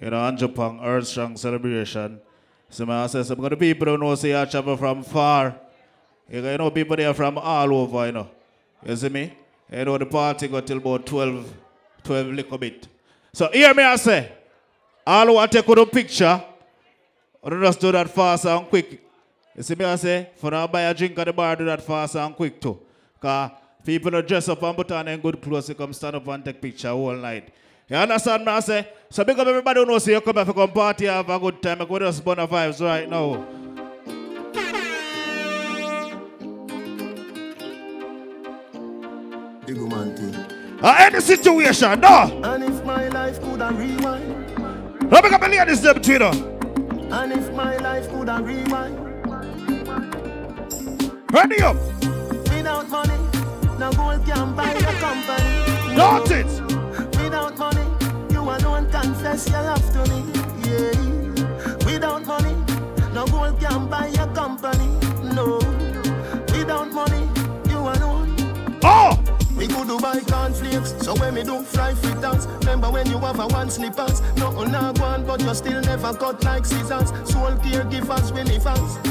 You know, Andrew Earth Strong celebration. So I say, some of the people who know see I travel from far. You know, people there from all over, you know. You see me? You know, the party go till about 12, 12 little bit. So hear me I say, all who want to take a picture, or just do that fast and quick. You see me I say, for now buy a drink at the bar, do that fast and quick too. Because people are dress up and put on them good clothes, they come stand up and take picture all night. You understand me I say? So big up everybody who knows you come here for come party, have a good time, I go just the vibes right now. The woman thing. Uh, any situation, no. And if my life could a rewind, Let me come and them between them. and if my life could rewind, Ready up. without money, no gold can buy your company. Don't it. Without money, you alone confess your love to me. Yeah. Without money, no gold can buy your company. No. Without money, you alone. Oh! We could do buy cornflakes, so when we do fry fritters Remember when you have a one slippers Nothing oh, not one, but you still never cut like scissors Soul caregivers, we live fast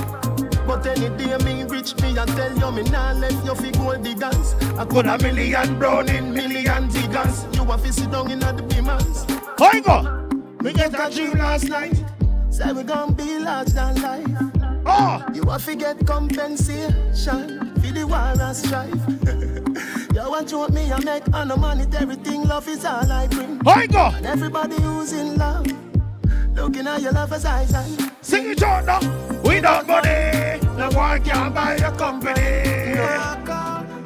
But any day me rich me, I tell you me nah left you fi gold diggers I could a million brown in million diggers A fi sit down in the beamers How you go? Me get a dream last night Say we gon' be large than life Oh! you have to get compensation for the war and strife. you want to me, I make on the monetary thing. Love is all I bring. How you go? And everybody who's in love, looking at your lover's eyes and Sing it out now. Without money, no one can buy your company.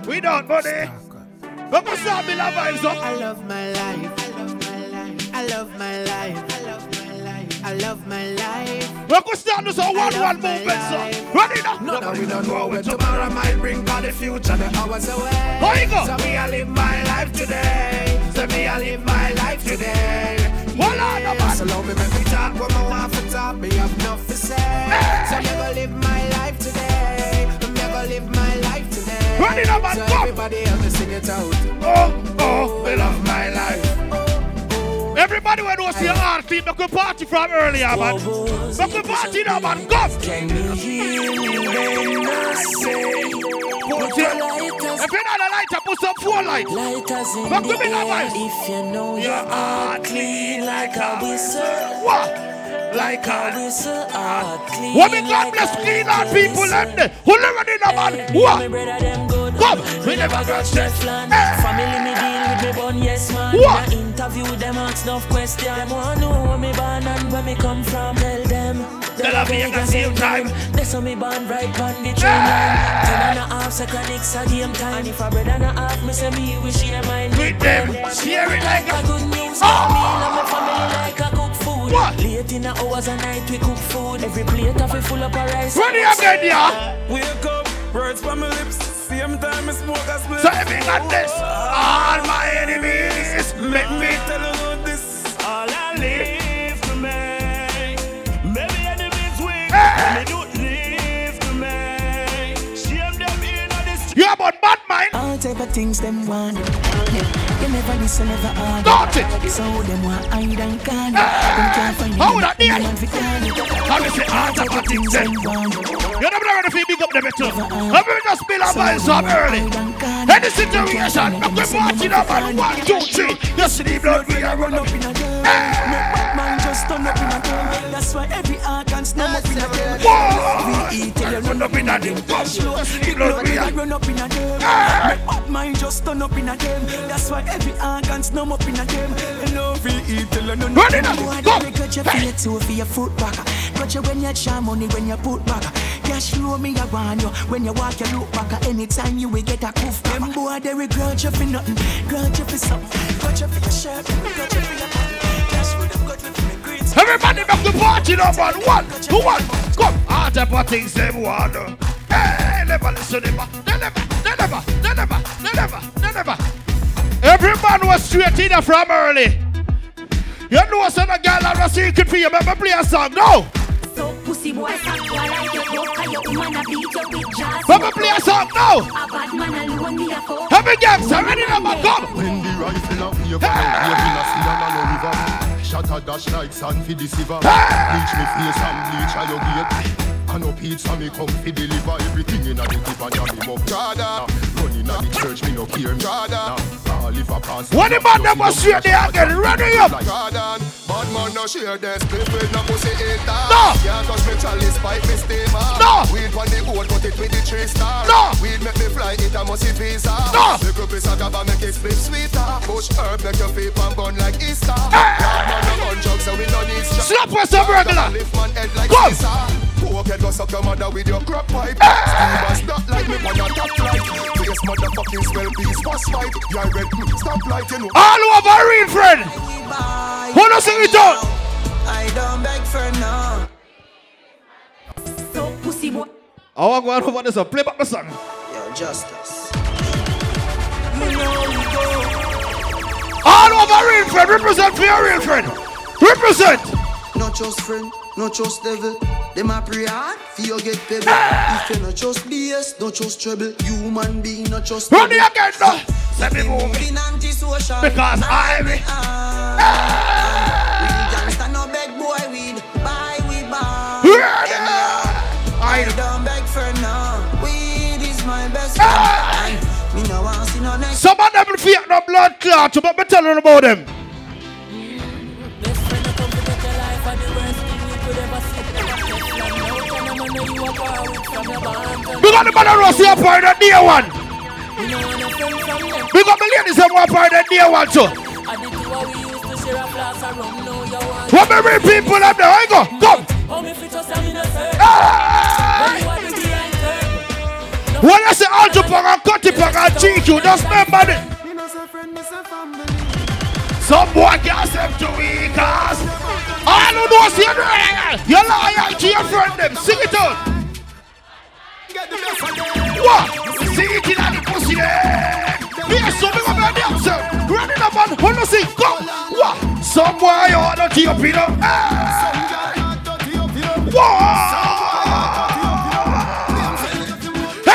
Without money, we go start build vibes up. I love my life. I love my life. I love my life. I love my life. We go start this one one love movement, my so life. ready now. No, we don't know when tomorrow might bring, cause the future the hours away. How you go? So me, I live my life today. So me, I live my life today. Hold on, no man. So love me, make me talk what I want to talk. Me have enough to say. So me go live my life today. Ready now, man, So come. everybody help to sing it out. Oh, oh, we love my life. Everybody when knows your heart team, make a party from earlier, man. Make a party now, man. Go! Can you hear me when I say Put your, if you're not a lighter, put some four light. lighters in the give me that air if you know Your heart clean like a whistle, What? Like a whistle, heart clean. God bless clean little people and. Who never did a man? Me What? brother them good. Come, We never grudge Teflon. Family me deal with me bun, yes man. What? Interview them ask enough question. Them wanna know where me born and where me come from. Tell them. Tell them me at the same time. That's how me born right on the train line. Ten and a half second it's a game time. And if a bread and a half, me say me we share mine With them, share it like a a... good news Oh! What? Late in the hours of night we cook food. Every plate of it full up of rice. Ready again, yeah? Wake up, words from my lips. Same time I smoke a split. So you got this, all my enemies, make me tell you this. All I live about bad mind? All type of things them want. You never listen, never argue. Don't it? So them want hide and can. Them can't find you, would I do it? man fi call you. How you say all type of things then? You never know to feel big up them you just spill up early? Any situation, party now, man. One, two, three. You see the blood we are run up. in a game. Make Batman just turn up in a game. That's why every organ snap up in a game. We eat you Run up in a dim. Come, you see the blood we are. run up in a game. Make Batman just turn up in a game. That's why every organ snap up in a game. We eat till you run Run it up. Boy, Go. got your for your foot back. Got you when you charm money when you put back. Cash flow me I want you when you walk you look back. Anytime you will get a coof. Them boy they grudge you for nothing, grudge you for something, grudge you for your shirt, grudge you for your Everybody make the party now, man. One, two, one. Come. All type of things them want. Hey, never listen to them. They never, they never, they never, they never, they never. Every man was straight in from early. You know, son, a girl have a secret for you. Remember, play a song. No. So pussy boy stop while I get broke And your woman a beat you with jazz Remember, play a song. No. A bad man alone me a fuck Every gangster ready now, man. Come. When the rifle of wave, wave in a sea and a river. shot a dash like sand for the silver. Bleach me face and bleach a your gate. I no pizza me come fi deliver everything in a the and me up Jada the church me no care Jada All if I pass What man them was straight there again? Ready up. Jordan Bad man no share split with no pussy hater No. Can't touch me chalice pipe me steamer No. Weed on the boat but it with the three star No. Weed make me fly it a must visa No. Piece of gaba make it split sweeter Bush herb make your feet and like Easter Bad man no gun drugs so we no need Slap us some regular. Lift man head like Come. Caesar Poke head go suck your mother with your crop pipe Steve us not like me on a top flight Face motherfucking spell piece fast fight Yeah red stop light you know All over real friend. Who no sing it out? I don't beg for no. So pussy boy. I want to go over this. So play back the song. Yo, justice. All over real friend. Represent for your real friend. Represent. Not just friend, not just devil. Them a pray hard, for you get pebble. Ah! If you no trust BS, no trust trouble. Human being, no trust Run the again now. Let me move. Anti-social. Because I'm- We gangsta no beg boy weed. Buy we buy. Yeah. I don't beg for no. Weed is my best ah! friend. And me no want see no next. Some of them fake no blood clot, but me telling about them. Big up the man who was here part of the day one. You know a. Big up the ladies who want part of the day one too. The a you. What real people up there? I go. Come. A. Ah! When you are the I say Aljo Pong and Cutty Pong and GQ, just remember this. Some boy can't to weak ass. All who knows you do You're loyal to your friend them. Sing it out. What? Sing it in up and on sing. Go. What? Some boy you to up, you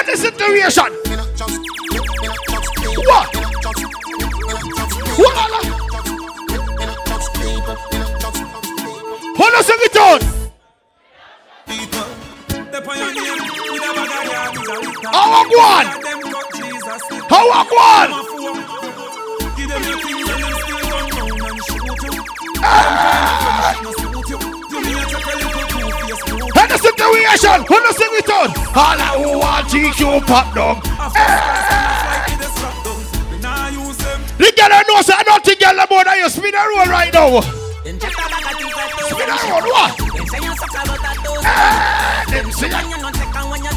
the situation. On, sing it out. How I go on? And the situation. Hold on, sing it out. All I who want GQ pop down. The girl I know say I don't think girl about that you spin a roll right now. Spin a roll what? Eh,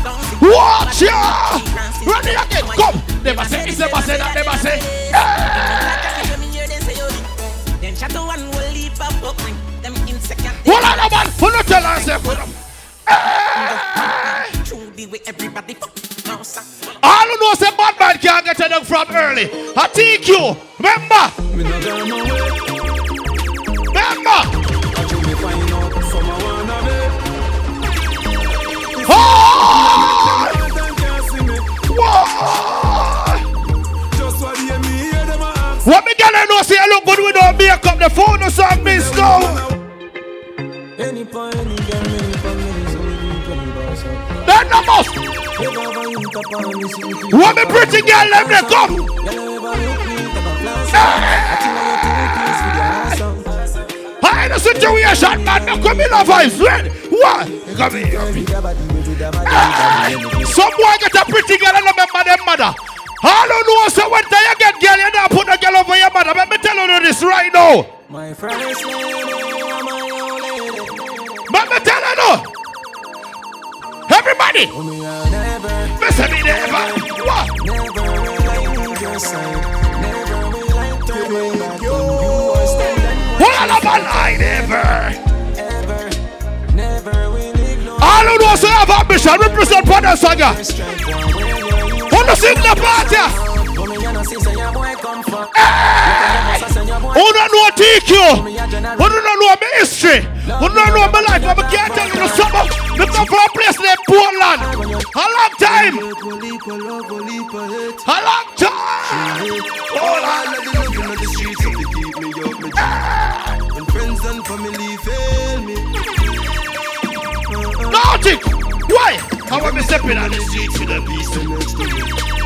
don't. Watch ya! Ready again, come! Never say this, never say that, never say. Hold on, man! Hold on, tell us. All who know say bad man can't get done from early. I take you. Remember? Remember? Come boss up. Then the most. Never ever hit up on me, see me. What me pretty girl let me come. Girl, you ever look me, take a glance. I think I get to the place with your ass out. I in a situation, man. Me come in voice. Red. What? Come here. With your body, with your body, with your body. Some boy get a pretty girl and remember them mother. All who know say when you get girl, you not put a girl over your mother. Let me tell you this right now. My first lady, you're my only lady. Let me tell you no. Everybody, Oh, me, I never, listen me never. What? never will I leave your side. Never will I turn my back on you. Are standing Hold on, man. I never. ever. Never will ignore All who know say have ambition represent Father Saga. your strength. One way or you Who know sing the party? Come here and see, say your boy come from. Look at them, say your boy Who don't know TQ? Who don't my history? Who don't know my life? I can't tell you something. Me come from a place named Portland. A long time. Equal, equal love, equal, equal hate. A long time. On. When friends family fail me. Nautic! Why? How am I stepping on the streets with a beast?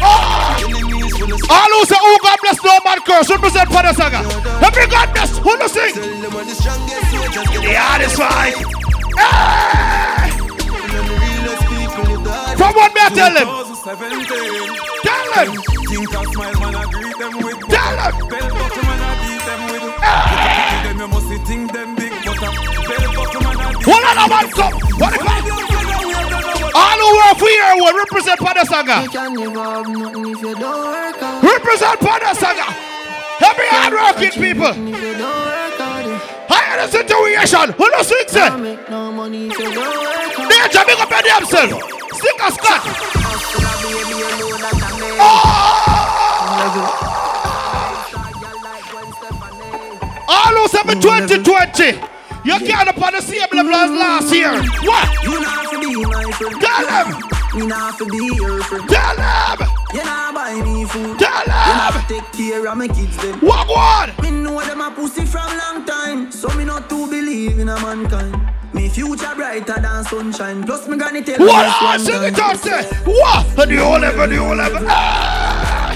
Ah! Enemies wanna All who say, oh God bless no man curse, represent for the saga. Every God bless, who no sing? realest people who die. From what me I tell them? Tell I with. Tell them! Bell bottom and I beat them with. Ah! Them you must see think them big, but a bell bottom and I beat Hold on, man, come! What the fuck? Work for here will represent Padasaga. the saga. can never have nothing if you don't work hard. Represent for the saga. Every hard working people. If you don't work hard, Higher the situation. Who no swing say? don't make no money if you don't work hard. They jumping up on themselves. Stick a scott. Hustle, baby, you know that I make. Oh! All who say me 2020. You can't up on the same level as last year. What? You not to be my friend. Tell them. Me not to be your friend. Tell them. You not buy me food. Tell You not take care of my kids them. What one? Me know them a pussy from long time, so me not to believe in a mankind. Me future brighter than sunshine. Plus me granny tell me What this on? one Sing it out there. What? The new level, the new level. Ah!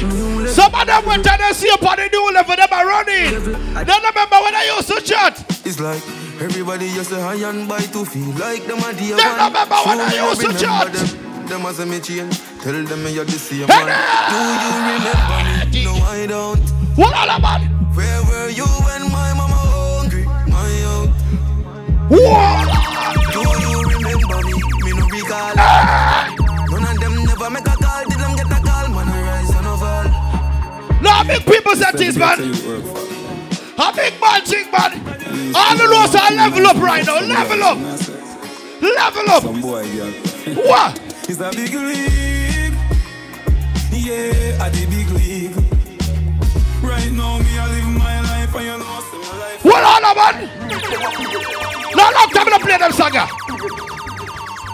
Some of them went and they see up on the new level, them are running. They remember when I used to chat. It's like everybody used to high and buy to feel like them a dear Them one. remember when I Show me used to remember chat. Them, them as a me change. Tell them me you're the same Hey, man. Do you remember me? No, I don't. What on, man? Where were you when my mama hungry? My out. What? Do you remember me? Me no recall. None of them never make a call. Did them get a call? Man, I rise and I fall. No, big people say this, man. A big man, big man. All the roads are level up right now. Level up. Level up. Some boy, girl. What? It's a big league. Yeah, at the big league. Right now, me, I live my life, and you know, my life. What on, man? No, no, come to play them saga.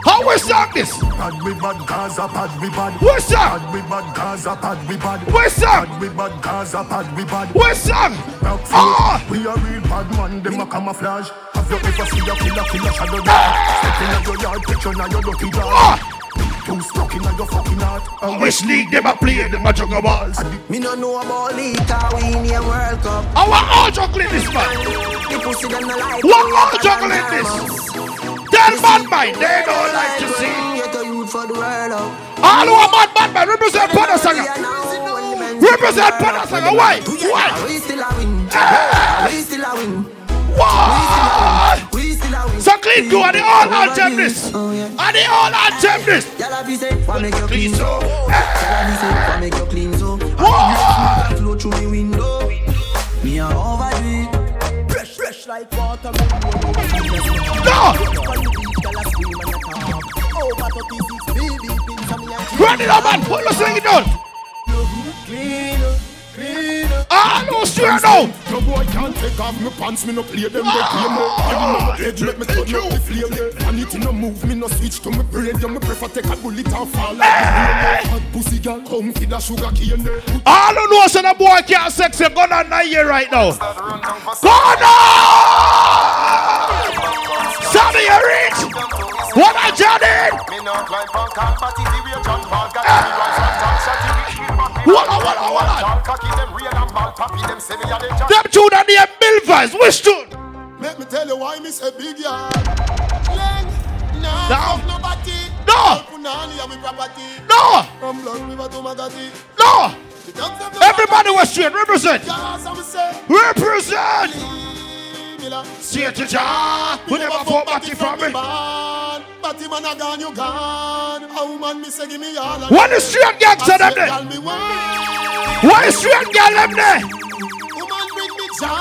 How we song this? Bad we bad Gaza, bad we bad. We song. Bad we bad Gaza, bad we bad. We song. Bad we bad Gaza, bad we bad. We song. Ah. We a real bad man, them a camouflage. Have you ever seen a killer, killer shadow yard? Step in your yard, picture now your lucky dog. Ah. Too stuck in your fucking heart. And Which league them a play? Them a juggle balls. Me no know about league, cause we in a World Cup. I want all juggling this man. The pussy them no like. What we all juggling than this? Tell man mind they don't like to see. All who are mad man man represent Pada Represent Pada Why? Why? We still a win. We still a win. So clean to and the all anthem this. Oh yeah. And the all make you Clean so? make? Flow through the window. Me a overdo. Fresh, fresh like water. No. Over 36 baby pins on me and Run it up man. Put the sing it down. clean, clean. Ah no straight now. No boy can't take off me pants, me no play them, they play me. Ah. Give me no edge, let me turn up the flame. And it no move, me no switch to me brain. Yeah, me prefer take a bullet and fall like a Hot pussy girl, come feed a sugar cane. Ah, put All who know so the boy can't sex him. Gone on nine year right now. Gone on. Sammy, you rich. What a Johnny. What a, what a, what a. Them tune and the Milvers. Which tune? Let me tell you why me say big yard. Len, nah, No. nobody. No. Punani and me property. No. From Blood River to Magadi. No. The dogs of the Everybody was straight. Represent. Yes, I'm say. Represent. Miller. See it to Jah. We never fought Batty from me. man. Batty man a gone, you gone. A woman me say give me all. What is straight gangster them there? Girl me. What is straight girl them there? Woman bring me joy.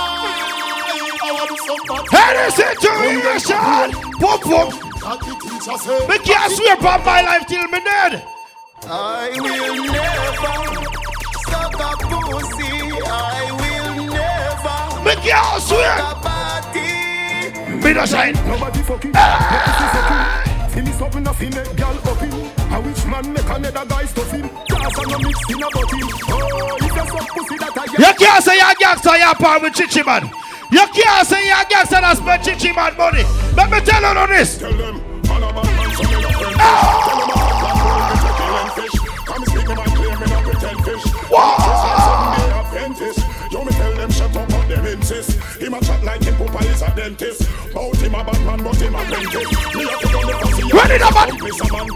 I want some fun. Hey, this situation. Boom, boom. That the. Me can't swear upon my life till me dead. I will never suck a pussy. I will never Me can't swear. Middle side. Nobody fucking. Ah. Feel is a finna girl open. A rich man make another guy stuff him. Cause I'm a mix in a bottle. Oh, if you're pussy that I get. You can't say you're gangster, you're part with chichi man. You can't say you're gangster and spend chichi man money. Let me tell you this. Tell them, all about my son and your friend. Tell them about my phone and your killing fish. Come speak about clear me, not pretend fish. Wow. Just like someday I've been this. You me tell them shut up insist. Him a chat like him papa is a dentist. Bout him a but him a dentist. Me a put on the now, man. This a man.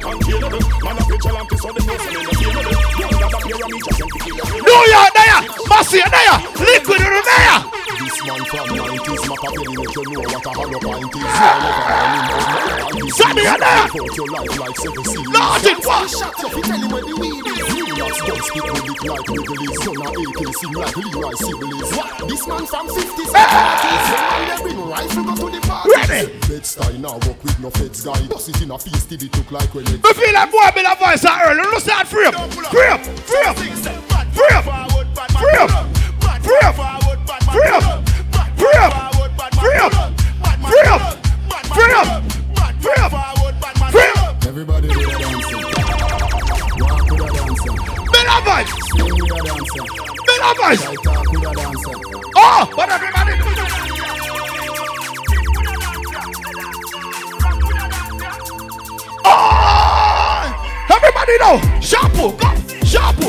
Man a vigilante, so them know say me no New York there. Massey there. Liquid there. This man from 90s, Machiavelli make you know what a hollow pint is. You never hand him over my hand. Sammy, you there? Out your life like seven seas. Nothing what? Shut up, you tell him where the weed is. Relax, don't speak with it like Wrigley's. Son of AK, sing like Leroy Sibbles. This man from 50s, hey! they bring rifle go to the party. Ready? Bed-Stuy now work with no feds guy. Bust it in a feast, till it look like when it Me feel like boy. Free up. Free up. Free up. Free up. Free up. Free up. Free up. Free up. Free up. Free up. Free up. Everybody do a dancing. Walk with a dancer. Bit of voice. Swing with a dancer. Of voice. I talk with a dancer. Oh, what everybody? Oh, everybody know. Shampoo.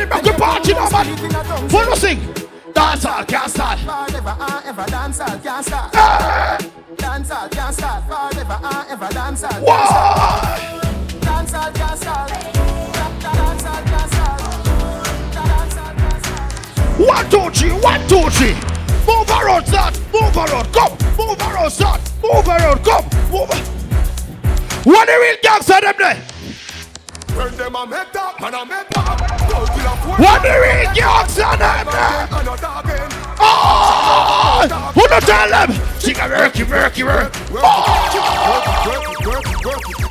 Everybody back the party now, man. Sleep in a tongue, Wanna sing? Dance all can't start. Forever and ah, ever dance all can't stop. Dance all can't stop. Forever and ever dance all. Why? Dance all can't stop. Dance all can't stop. Dance all can't stop. One, two, three, one, two, three. Move around, start. Move around, come. Move around, start. Move around, come. Move. What the real gangster them there? When them a make that, man a make that. What the ring you son of Oh! Who don't tell them? She a work it, work it, oh!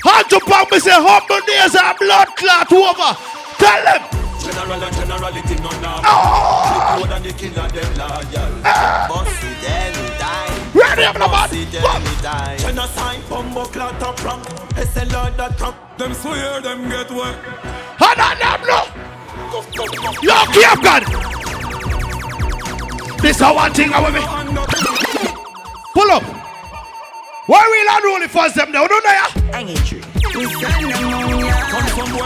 Hand to pump me say humble days and blood clot over. Tell them. General and generality no now. Oh! The killer them loyal. Bossy them die. Ready up the man. Genocide, bumbo clot up rank. Them swear them get wet. And I no. Yo, Cape God. This is one thing I want me. Pull up. Why we not only first them now? Don't they? Hang it tree. We send them on ya.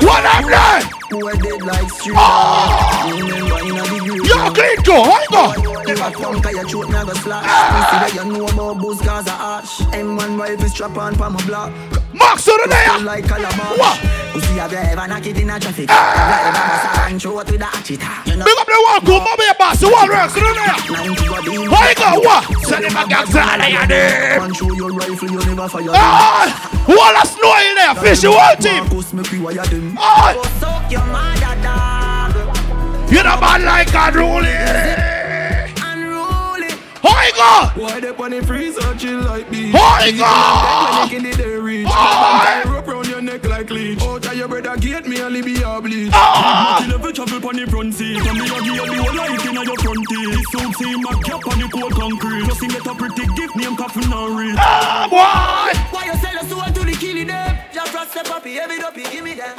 What up there? Who are dead like street ah! Oh! Yo, clean go. Go. If I funk, I throat me a go slash. Pussy that you know about booze cause I ash. M1 rifle strap on pa my block. Max on Feel there. like calabash. What? Pussy have you ever knock it in a traffic? Have you ever bust a and throw it with a hatchet? Big up the wall. Go, mommy, your boss. The wall works. On there. 90 go deep. Why go? What? Send him a gangster of your name. Control your rifle, you never fire. Ah! Wall of snow in there. Fish the whole team. Marcus, make we wire them. Ah! Go suck your mother dog. You're the man like God ruling. Unruly. How you go? Why they on the freezer chill like me? How you go? When you the reach, Ah! tie rope round your neck like leech. Oh, try your brother get me only be a bleach. Ah! You never travel on the front seat, and me a give you the whole life inna your front teeth. This suit see my cap on the cold concrete. Just get a pretty gift name coffin and read. Ah, boy. Why you sell us soul to the killing them? Just trust the puppy, every dopey, give me them.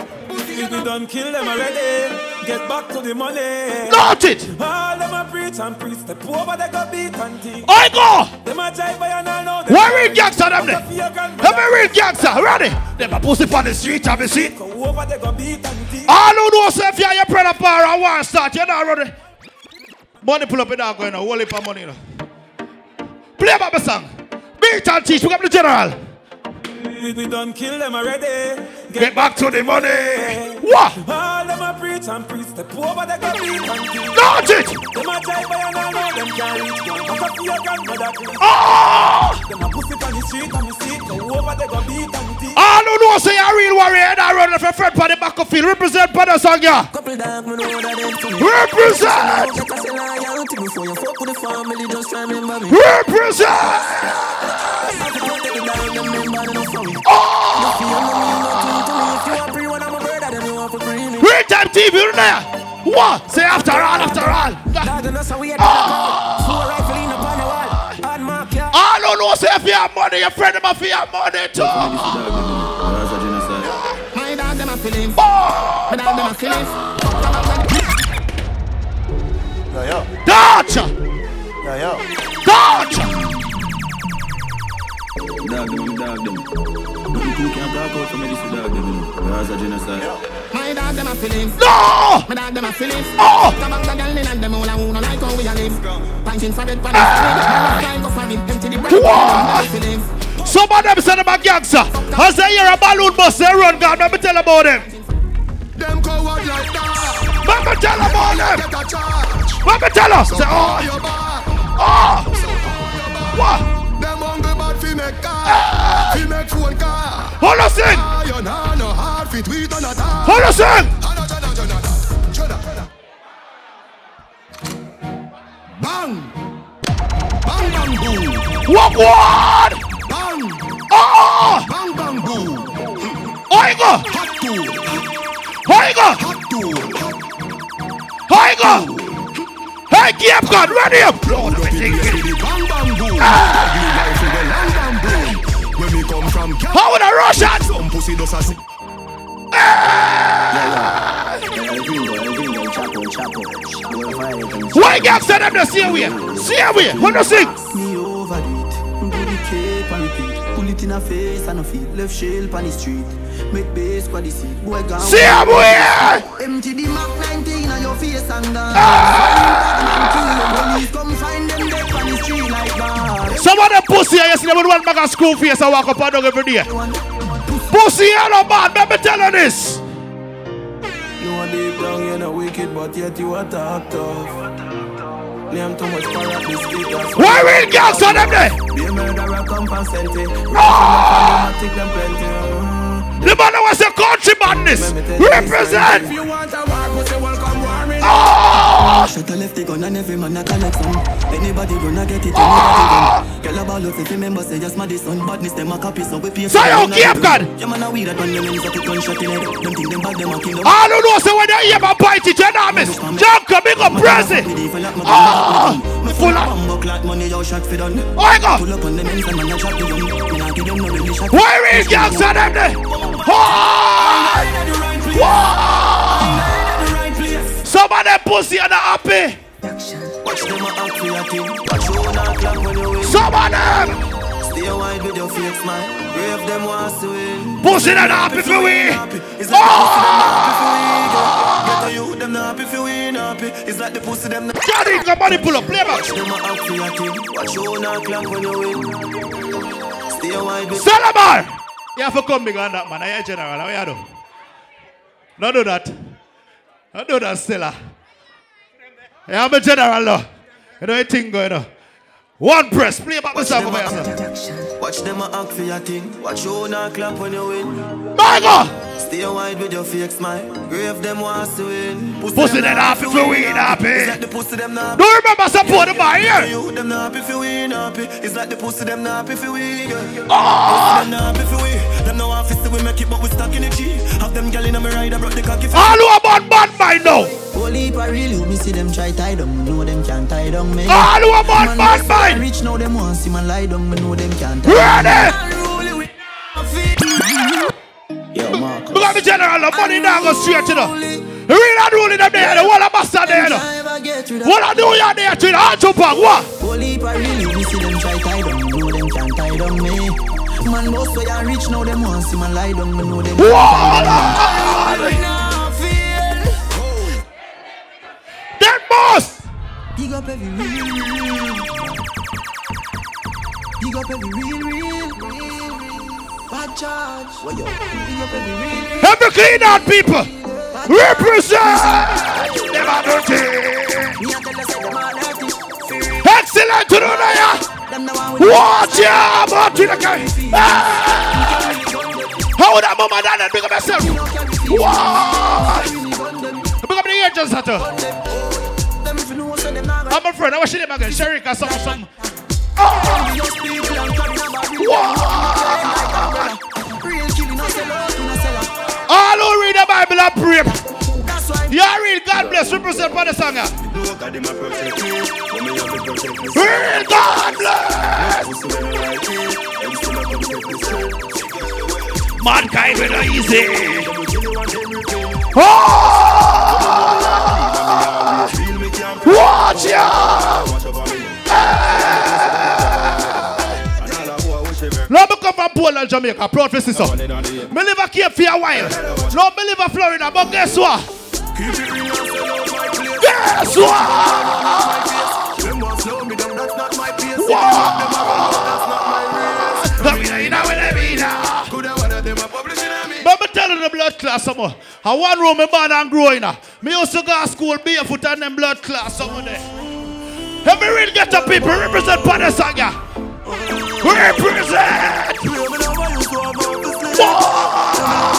You If we know. done kill them already Get back to the money Not it. All them a preach and preach Step over they go beat and teach I go. Them a jive by and all know Where real gangster them there? Let me real gangster. Ready? Them a pussy on the street. Have you seen? Go over they go beat and teach All who know say if you're your brother bar and want start, you're not ready. Money pull up in that going now. Whole heap of money. You know. Play about the song. Beat and teach. We got the general. We done kill them already Get back to the money. What? All them a preach and preach, step over the go beat and kill. Dodge it. Them a drive by and I know them can't reach one. But I see your grandmother. Oh! Them a pussy on the street and me see it. Go over the go beat and teach. All who know say a real warrior and I run for friend for the back of field. Represent Brother Sangya. Couple dog, me know that them to me. Represent. Get us a loyalty before you fuck with the family, just remember me. Represent. Real time TV, you there. What? Say after all, after all. Ah. All who know say if you have money, your friend them have your money too. My dog them a feelings. Oh. My dog them a feelings. Yo, yo. Dodge! Yo, yo. Dodge! Dog them, dog them. Nothing cool can talk out for me, this is dog them, you know. Gaza genocide. My dog them a feelings. No! My dog them a feelings. Oh! Come back the girl in and them all a who no like how we a live. Punching for the ah! pan. Time go for it. Empty the bread. What? Feelings. Some of them say them a gangster. As they hear a balloon bust, they run. God, let me tell about them. Them coward like that. Let me tell about them. Get a charge. Let me tell us. Say, oh, Your oh, what? Them hungry bad fi make car. Ah! Fi make phone car. Hold on, sing. Fit we done a tar. Hold on, sing. Ah, no, chada, chada, chada, chada. Bang. Bang bang boom. What, what? Bang. Oh, Bang bang boom. oigo, Hot tool. oigo, Hot oigo. Hey, keep God, ready up. Lord, let me think it. The bang bang boom. Ugly life with the long bang boom. When we come from Cap, How would I rush it? some pussy does a Why gangster them the same way? Same way. When you sing. Me overdo it. Do the cape and repeat. Pull it in a face and a feet. Left shell on the street. Make for the seat. Boy gone. Same way. Empty the Mac 19 on your face and dance. Ah! Police come find them dead on the street like that. Some of them pussy, I see them with one bag of school face and walk up and down every day. Pussy, know, man. Let me tell you this. You are deep down, you're not wicked, but yet you are talk tough. Name too much power this speakers. Why real gangster them there? Be a murderer, come for them plenty. The man was a country madness. If Represent. you want a war, pussy, welcome war. Oh! Shut a left the gun and every man a collect some. Anybody gonna get it, anybody gun. Girl a ball if you remember say just my son badness them a copy so we pay So you keep God. Yeah man a weird at when them ends up with gunshot in head. Them think them bad them a kill them. I don't know, so when they hear my bite it, you know, miss. Junker, big up, Brazzy. Ah! Full of. Bumbo clock money yo shot fi done. I go. Pull up on them ends and man a shot the gun. Me nah give them no really shot. Why real gangster them there? Why? Why? Clap when you win. Some of them Stay wide with your fake smile. Brave them wants to win. pussy are not happy for we. It's like the pussy them happy for we. Ah! Get to you, them not happy for we happy. It's like the pussy them not. Johnny, got money pull up, play back. Watch them a act for your thing. Watch you not clap when you win. Stay wide with. Salabar! You have to come big on that, man. I general. How you do? Don't do that. Don't do that, Stella. Yeah, I'm a general, though. You know, you think going on. One press, play back the song for yourself. Watch them a act for your thing. Watch you not clap when you win. My God! Stay wide with your fake smile. Grave them wants to win. Pussy them happy for we happy. It's like the pussy them not. Don't remember support the bar here. You them not happy for we not happy. It's like the pussy them not happy for we. girl. Ah! Pussy them not happy for we. Them no office we make it, but we stuck in the G. Have them gyal in a me ride, I brought the cocky. for- All who about bad mind now. Holy pa real, you me see them try tie down, know them can't tie down me. All who about bad mind. Rich now them want see man lie down, me know them can't tie Ready? Unruly with Yo, Mark. We got the general, the money now go straight to the. Real and ruling them there, the whole of bastard there, you. What I do you there to the heart to pack, what? Holy pa real, you me see them try tie down, know them can't tie down me. Man, most way I rich now them want see man lie down, me know them can't tie down me. That boss! Big up every real, real. Big up every real, real, real. Bad charge. What you? Big up every real. Every clean out people. Represent. Never dirty. Me a tell you say them all dirty. Excellent to the yeah. Watch ya, but to the guy. How would that mama done that? Big up yourself. What? Big up the agents, Sato. Them if you know say them not uh. I'm a friend. I wish them again. Sherika, some, some. Just people and carry a bag. Real killing, no sell out, no sell out. All who read the Bible and pray. That's You're real. God bless. Represent for the song. yeah. Look at them a protect me. When me have to protect me. Real God bless. Pussy when they like me. Them still a come take me straight. Mankind with easy. You. Oh! Watch ya. Eh. watch over me. Now come from Portland, Jamaica. Proud for sister. In Me live Cape for a while. Now me live a Florida, but guess what? Keep it real and sell out my place. Guess what? Them want slow me down, that's not my pace. Wow. Them run, that's not my race. I mean, you know what I mean? ah. Coulda one of them a publishing me. But me telling the blood class some more. I one room me born and growing up. Me used go to school barefoot and them blood class some of them. Every real get up people represent Panasaga. Represent! Have. Whoa!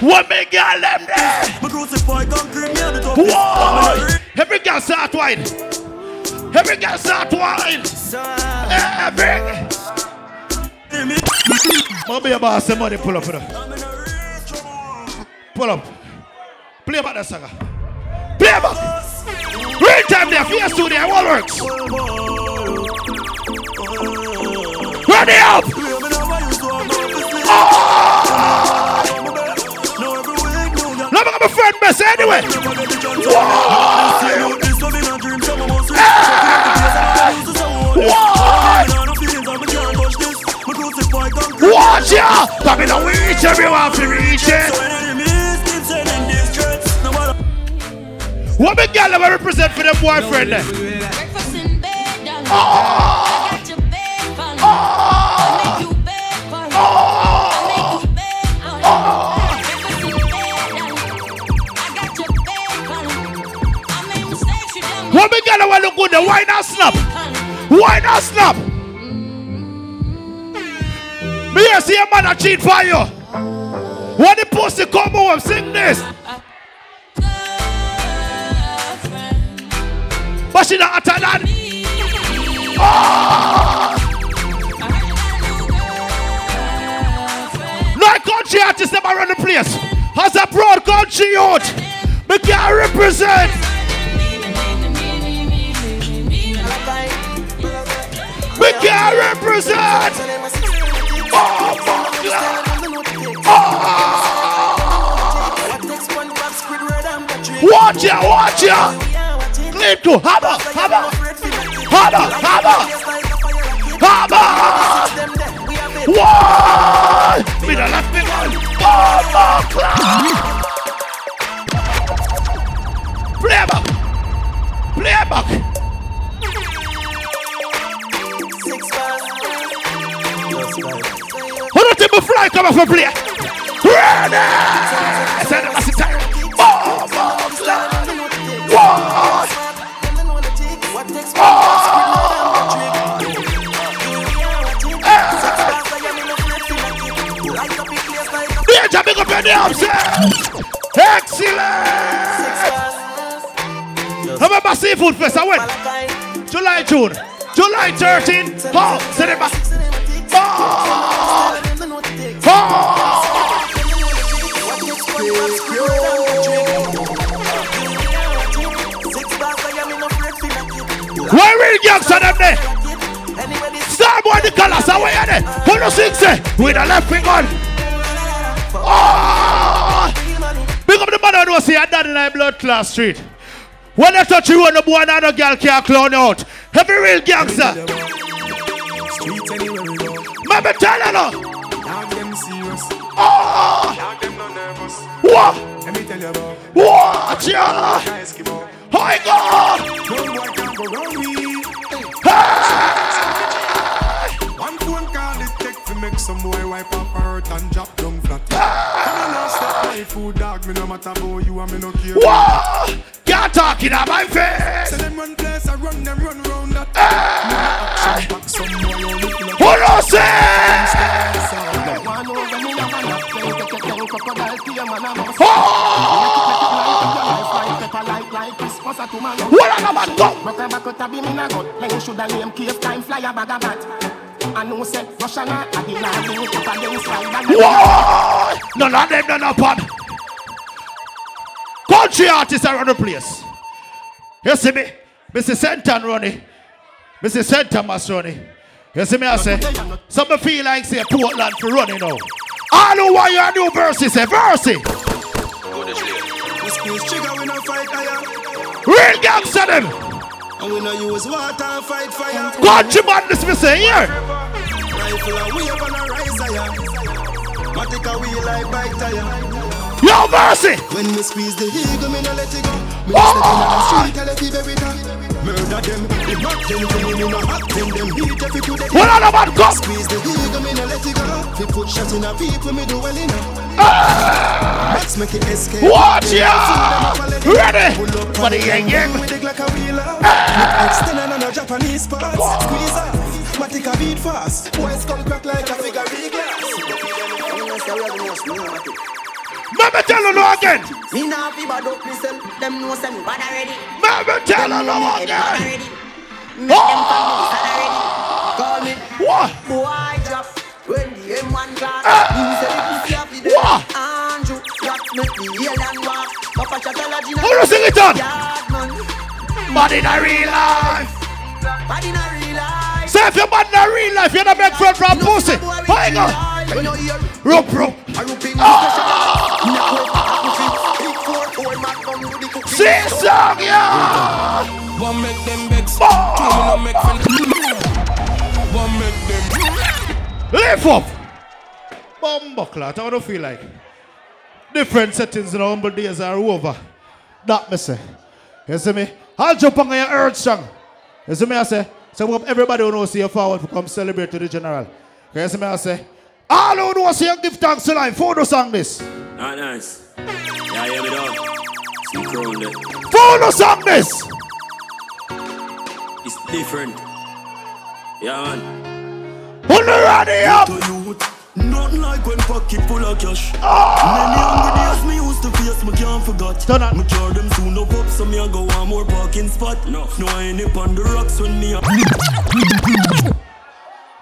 What me girl them. Whoa! Every girl start wine. Every girl start wine. Every. Mommy about some money pull up for them. Pull up. Play about that saga. Play about. Real time there. Fear studio. All works. Ready up. Week, new girl Let me get my friend best anyway. never get the chance to- Now this same youth, this will be no dream. So I'm gonna switch, fucking up the place and make music so hopeless. Whoa! Me nah no feelings and me can't touch this. Me crucify concrete. Watch ya. Come in the reach everyone to reach So it. enemies keep sending these threats. No matter What big girl ever represent for them boyfriend there? Breakfast in bed, darling. Oh! Why not snap? falling. Why not snap? Me here see a man a cheat for you. When the pussy come home, sing this. But she not than. Oh! No country artist never run the place. As a broad country youth, me can represent. Me can't represent. Oh, fuck yeah. Watch ya, watch ya. Clean to hammer, hammer, hammer, hammer, hammer. One. Me the left me one. Oh, fuck yeah. Play me fly come off a play? Ready! Them a sit tight. Oh, fuck yeah. One. Danger, big up your name, sir. Excellent. Remember Seafood Fest, I went. July, June. July 13. Oh, send Gangs are them there? Star boy the colors are where they? Who no sing say? With a left wing on. Oh! Big up the man who say dad in a blood class street. When they touch you on the boy and girl can't clown out. Every real gangster. Maybe tell serious. Oh! What? Let me tell you about Watch ya! Hi God! One phone call it take to make some boy wipe up her hurt and drop down flat. Come on, now stop my food, dog. Me no matter about you and me no care. Whoa! Can't talk in my face! Say them run place, I run them run round that. Eh! Hey! Back some boy only feel like- Who knows say? One What a man go? Rock a back out a beam in a gut. Like you shoulda name cave time fly a bag of bat. I know say Russian a the land thing it up against slide and Whoa! None of them none of bad. Country artists around the place. You see me? Mr. Senton Ronnie. Mr. Senton must Ronnie. You see me I say? Some feel like say Portland for running now. All who want your new verses say verse. We squeeze trigger, we no fight fire. Real gangster them. And we no use water and fight fire. Country man this me say here. Rifle and a rise higher. Matic a wheel like bike tire. Yo mercy. When we squeeze the eagle, me no let it go. Me oh! no step in the street, tell it every time. Murder them, the back them to me, me no hot them. Them heat every two days. What on about go? Squeeze the eagle, me no let it go. Fi put shots in a people, me do well enough. Ah! Max make it escape. Watch ya! Ready for the yang yang. With the Glock a wheeler. Extend on a Japanese parts. Squeeze up. Matic a beat fast. Boys come crack like a figure glass. Mama tell her no again. Me nah fi bad up myself. Them know say me bad already. Mama tell her no me bad again. Make them family sad already. Call me What? boy drop when the M1 class. Ah. Him say the pussy happy there. What? Andrew, what make the alien walk? Papa Chatalaji Who you sing it on? But in a real life. Bad in a real life. Say if you're bad in a real life, you're not make friend from pussy. Hang on. you hear Rope, rope. Ah. Sing song, yeah. One make them vex. Two me no make friends. One make them. Lift up. Bumbleclot, how do you feel like? Different settings in the humble days are over. That me say. You see me? I'll jump on your earth song. You see me I say? So we hope everybody who knows see you forward to come celebrate to the general. You see me I say? All who know see you give thanks to life. For the song this. Ah, nice. Yeah, hear me dog. See crown there. For the song this. It's different. Yeah, man. Who the ready up? To youth. Nothing like when pocket full of cash. Ah. Many hungry days me used to face, me can't forget. Turn on. Me cure them soon up up, so me a go one more parking spot. No, no I ain't up on the rocks when me a.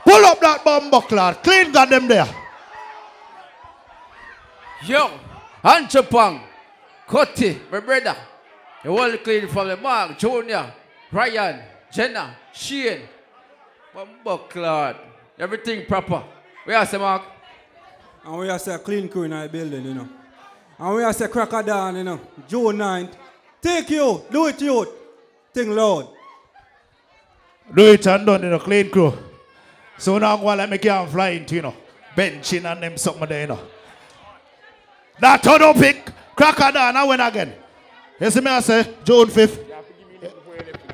Pull up that bumbleclot. Clean got them there. Yo, Anchopang, Kotti, my brother. The whole clean from the Mark, Junior, Ryan, Jenna, Shane, Bumbleclad. Everything proper. Where say Mark? And we are say clean crew in our building, you know. And we are say cracker down, you know. June 9th. Take you, do it you. Thing loud. Do it and done in a clean crew. So now I'm going to make you fly into, you know, benching and them something there, you know. That turn pick, cracker down, I win again. You see me, I say, June 5th.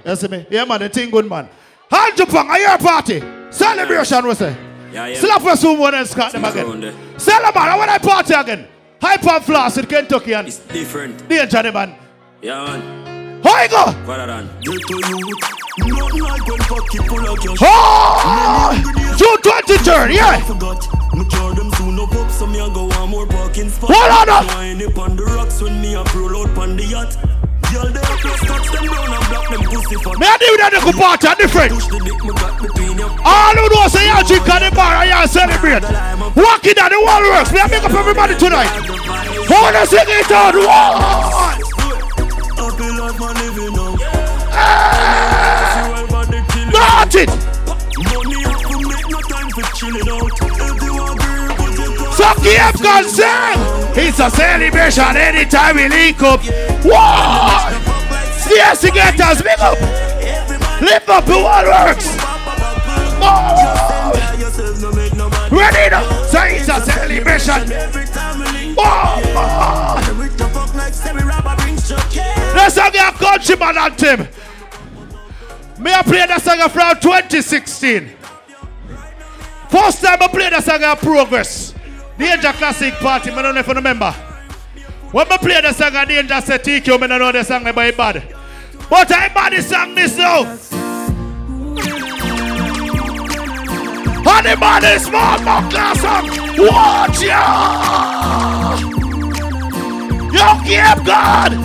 You see me? Yeah, man, the thing good, man. Hand Japan, a year party. Celebration, we say. Yeah, yeah. Slap us and Scott them again. there. Celebrate, I want to party again. Hype and floss in Kentucky and It's different. danger, them, man. Yeah, man. You go? Better than. Get to youth. Ah! Nothing like when pocket full of cash. Oh! June 23rd, yeah. Forgot. Me cure them soon up up, so me a go one more parking spot. Hold on up. I ain't up the rocks me a roll out on the yacht. Girl, they a plus touch them down and block them pussy for. You that little party are different. Push the dick me got between you. All who know say you drink at the bar and you celebrate. Walking down the wall works. Me I make up everybody tonight. Hold on, sing it out. One. Put your cup. So keep concern. It's a celebration anytime we link up. One. CSC getters, big up. Lift up the wall works. Oh. Ready now. So it's a celebration. Oh. we jump up like Say Me I play that song from 2016. First time I play that song of Progress. Danger Classic Party, I don't know if you remember. When I play the song of Danger say TQ, I don't know the song about bad. But I bad the song this now. Honey body small buckler song. Watch ya! You keep God!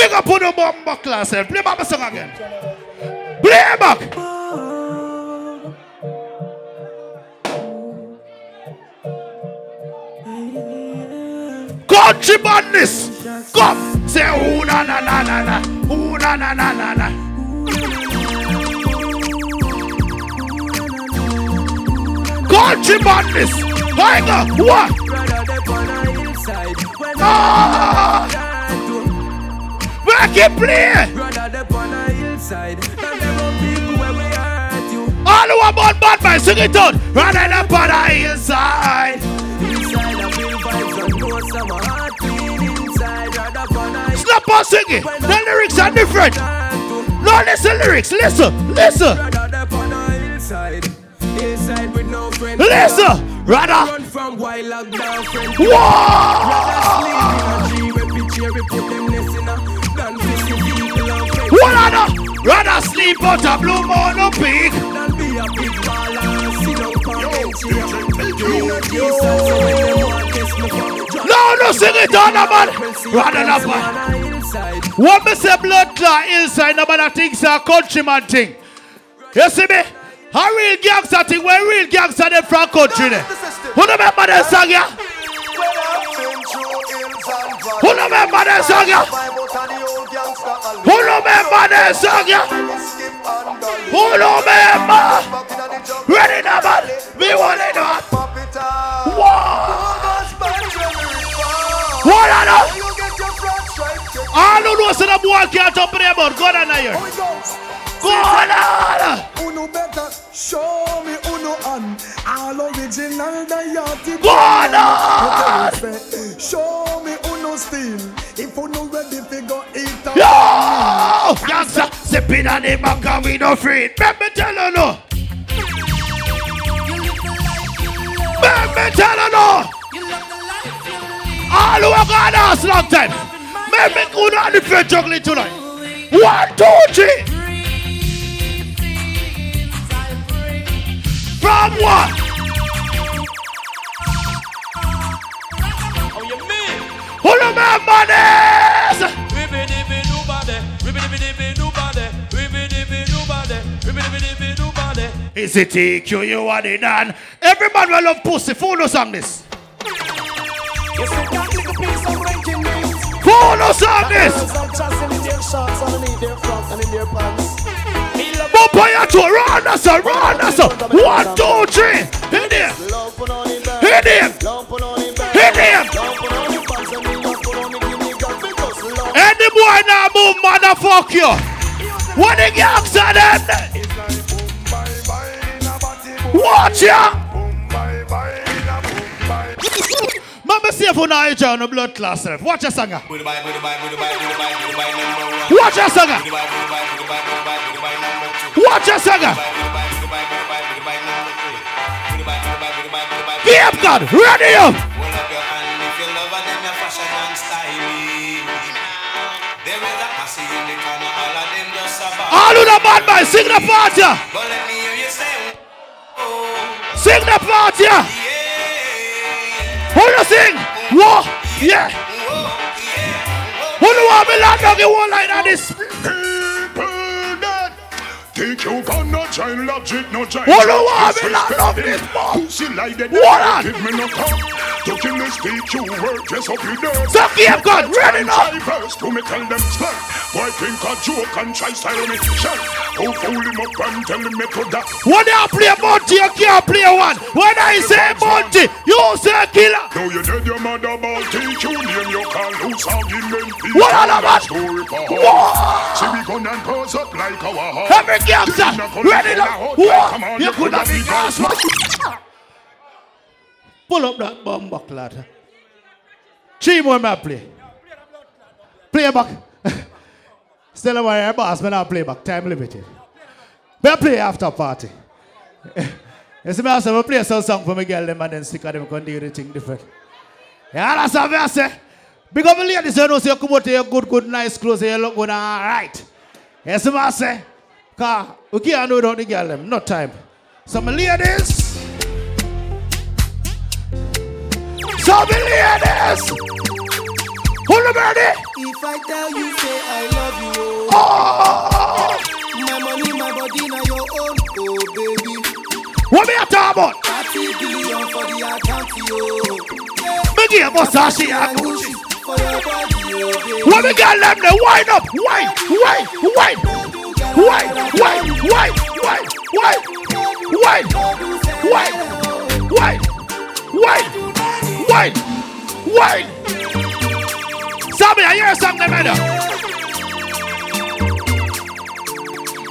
Big up on the bomb buckler self. Play back the song again. Play back. Country madness. Come. Say ooh na na na na na. Ooh na na na na na. Country madness. Hang on. What? Ah! Make it play. All who are born bad man, sing it out. Up on the hillside. Snap on singing. The lyrics are different. No, listen lyrics. Listen. Listen. Hillside with no friend. Listen. Rather. Run from wild lockdown friend. Whoa! Rather sleep in a G where picture we put them on. What other? Rather sleep out a blue moon no peak. Than be a big baller sit down for bench in a Me no decent, so when them want test me for No, sing it on the man. Rather not man. What me say blood clot inside, no matter things are countryman thing. You see me? A real gangster thing, where real gangster them from country. Who remember that song yeah? Who remember that song? Who remember that song? Who remember? Ready now man? Me want it up. What are those? All who know say the boy can't up there but God and here. Go on! Uno better show me uno on all original diati. Go on! Show still if uno ready fi go eat a Yo! Gangsta sipping on the back and we no free. Let me tell you no. Let me tell you no. All who are gone ask long time. Let me go down the fair juggling tonight. One, two, three. From what? This? Is it TQ you want it done? Every man will love pussy. Fool us on this. Fool us on this. Bump on your toe. Run us up. Run us up. One, two, three. Hit him. Hit him. Hit him. Any boy now move, motherfuck you. What the gangster them? Watch ya! Mama see if you know you on the blood class self. Watch your singer. Watch your singer. Watch your singer. Keep God. Ready up. All of the bad boys, sing the part ya. Sing the part ya. Who you sing? Whoa, yeah. Who do want me land dog you won't like that this? Think you got no child logic, no child. Who do want me land dog this? Pussy like that. What? Give me no. To kill this speak you work, dress up your dirt. So keep God ready now. First to me tell them slut. Boy think a joke and try style me. Shut. Who oh, fool him up and tell him me to that. When you play Monty, you can't play one. When I say Monty, you say killer. Now you dead your mother teach you name you call loose argument. What all about? Story for her. See we gun and pose up like our heart. Every gangster, ready now. What? You could have been gas. Pull up that bomb back, lad. Three more may I play. Play back. Still my boss, man, I play back. Time limited. May play after party. you see me also I play some song for my girl them and then stick of them can do the different. Yeah, that's what I say. Up the ladies, you know, say you come out here good, good, nice clothes, you look good, all right. Yes, I say. Cause we can't do without the girl them, no time. So my ladies. So my ladies. The birdie? If I tell you, say I love you, oh. oh. my money, my body, now your own, oh baby. What me a talk about? 30 billion for the account, yo. Me give Versace and Gucci for your body, oh. What me got them there? Wind up, wind, wind, wind, wind, wind, wind, wind, wind, wind, wind, wind, wind, wind, wind. Sammy, I hear them there.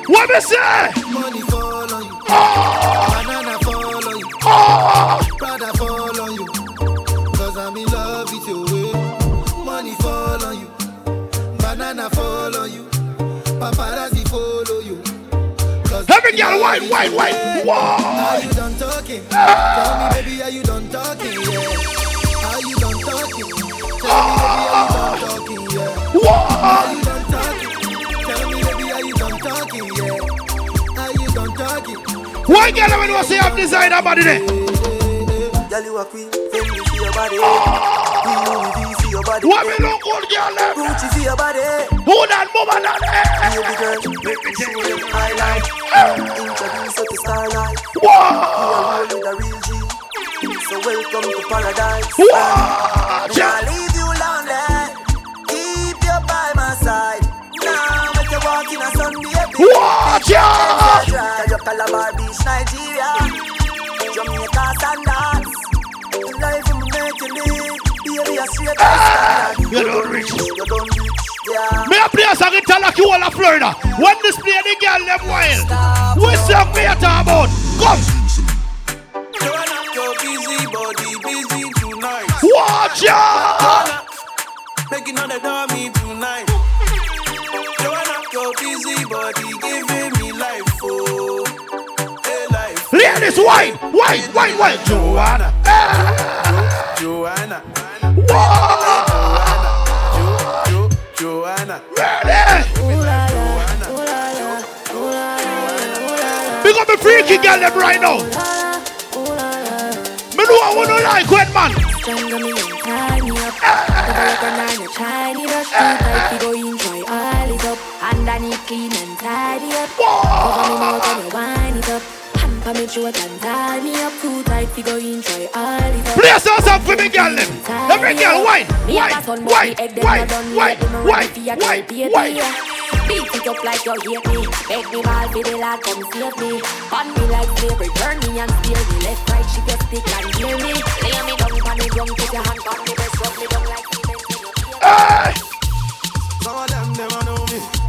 What me say? Money fall on you. Oh. Banana fall on you. Oh. Brother fall on you. Cause I'm in love with you. eh. Money fall on you. Banana fall on you. Paparazzi follow you. Cause Every girl, wine, wine, wine. Are Whoa. you done talking? Tell me, baby, are you done talking? Why girl when you say have designer body there? Girl, you a queen. For your body. Louis V for your body. What me look good, girl? them? Gucci for your body. Who that woman that Baby girl, make me show them highlight. Introduce you to starlight. Whoa. You are with a real G. So welcome to paradise. Whoa. Watch out. Tell you you you. You don't reach. You. Me a play a song in Talaki, all of Florida. When this play the girl them wild. About? Come. Your busy body busy tonight. Watch out. Making all the dummy tonight. Joanna, your busy body giving me life, oh, hey life. Ladies, wine, wine, wine, wine. Joanna. Joanna. Whoa. Joanna. Ready? Big up the freaky girl them right now. Me know I wanna like when man. Strangle me and tie me up. Never recognize a Chinese rush too tight. We go enjoy all it up. Underneath clean and tidy up. Cover me mouth and you wind it up. Hamper me throat and tie me up too tight. We go enjoy all it up. Play some song for me girl them. Every girl wine, wine, wine, wine, wine, wine, wine, wine. Beat it up like you hate me. Make me ball for the lad, come save me. On me like slavery, turn me and steer me. Left, right, she get stick and hear me. Lay me down on the ground, put your hand on me breast, rub me down like cement. Some of them never know me.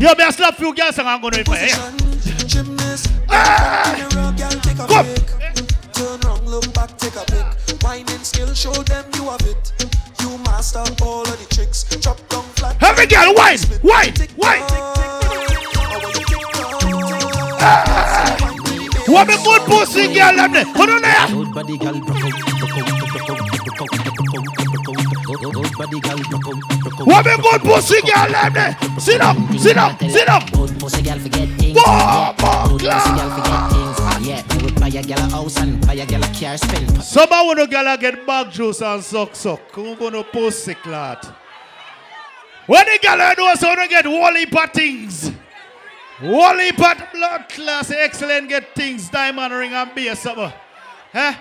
Yo, me a slap few girls and I'm gonna play. Gymnast. Ah! In a rock, gal, take a Come. break. Turn round, look back, take a pick. Whining skill, show them you have it. You master all of the tricks. Drop down flat. Every girl, wine, wine, wine. What me good pussy girl them there? Hold on there. Good body gal, broke out, broke out, broke out, broke out, body out, broke out. What me good pussy girl them there? Sit down, sit down, sit down. Good pussy gal forget things. Yeah. Good pussy gal forget things. Ah, yeah, we would buy a gal a house and buy a gal a car spend. Some of you girl get bag juice and suck suck. Come on, no pussy clot. When the girl know so they get heap of things. Wally Pat blood class, excellent, get things, diamond ring and beer something. Huh?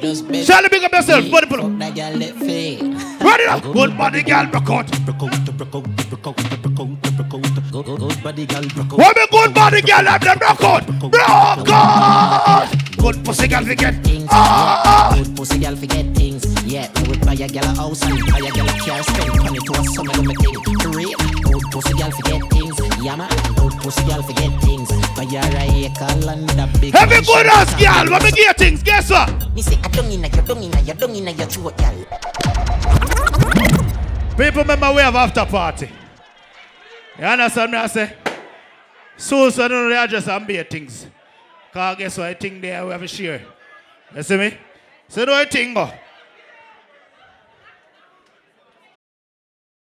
Just bet. Charlie, big up yourself, body pull up. That girl let fade. Ready up, good body girl, broke out. Good body girl, broke What me good body girl have them broke out? Broke out. Good pussy girl forget. Ah, Good pussy girl forget things. Yeah, me would buy a girl a house and buy a girl a car, spend money to a summer do me thing. For real, good pussy girl forget things. Yeah man, good pussy girl forget things. Buy her a acre land a big. Every good ass girl, what me get things, guess what? Me say I don't inna your, don't inna your, don't inna your throat, girl. People remember we have after party. You understand me? I say, so so don't know just and beer things. Cause guess what? I think we have a share. You see me? So do I think go.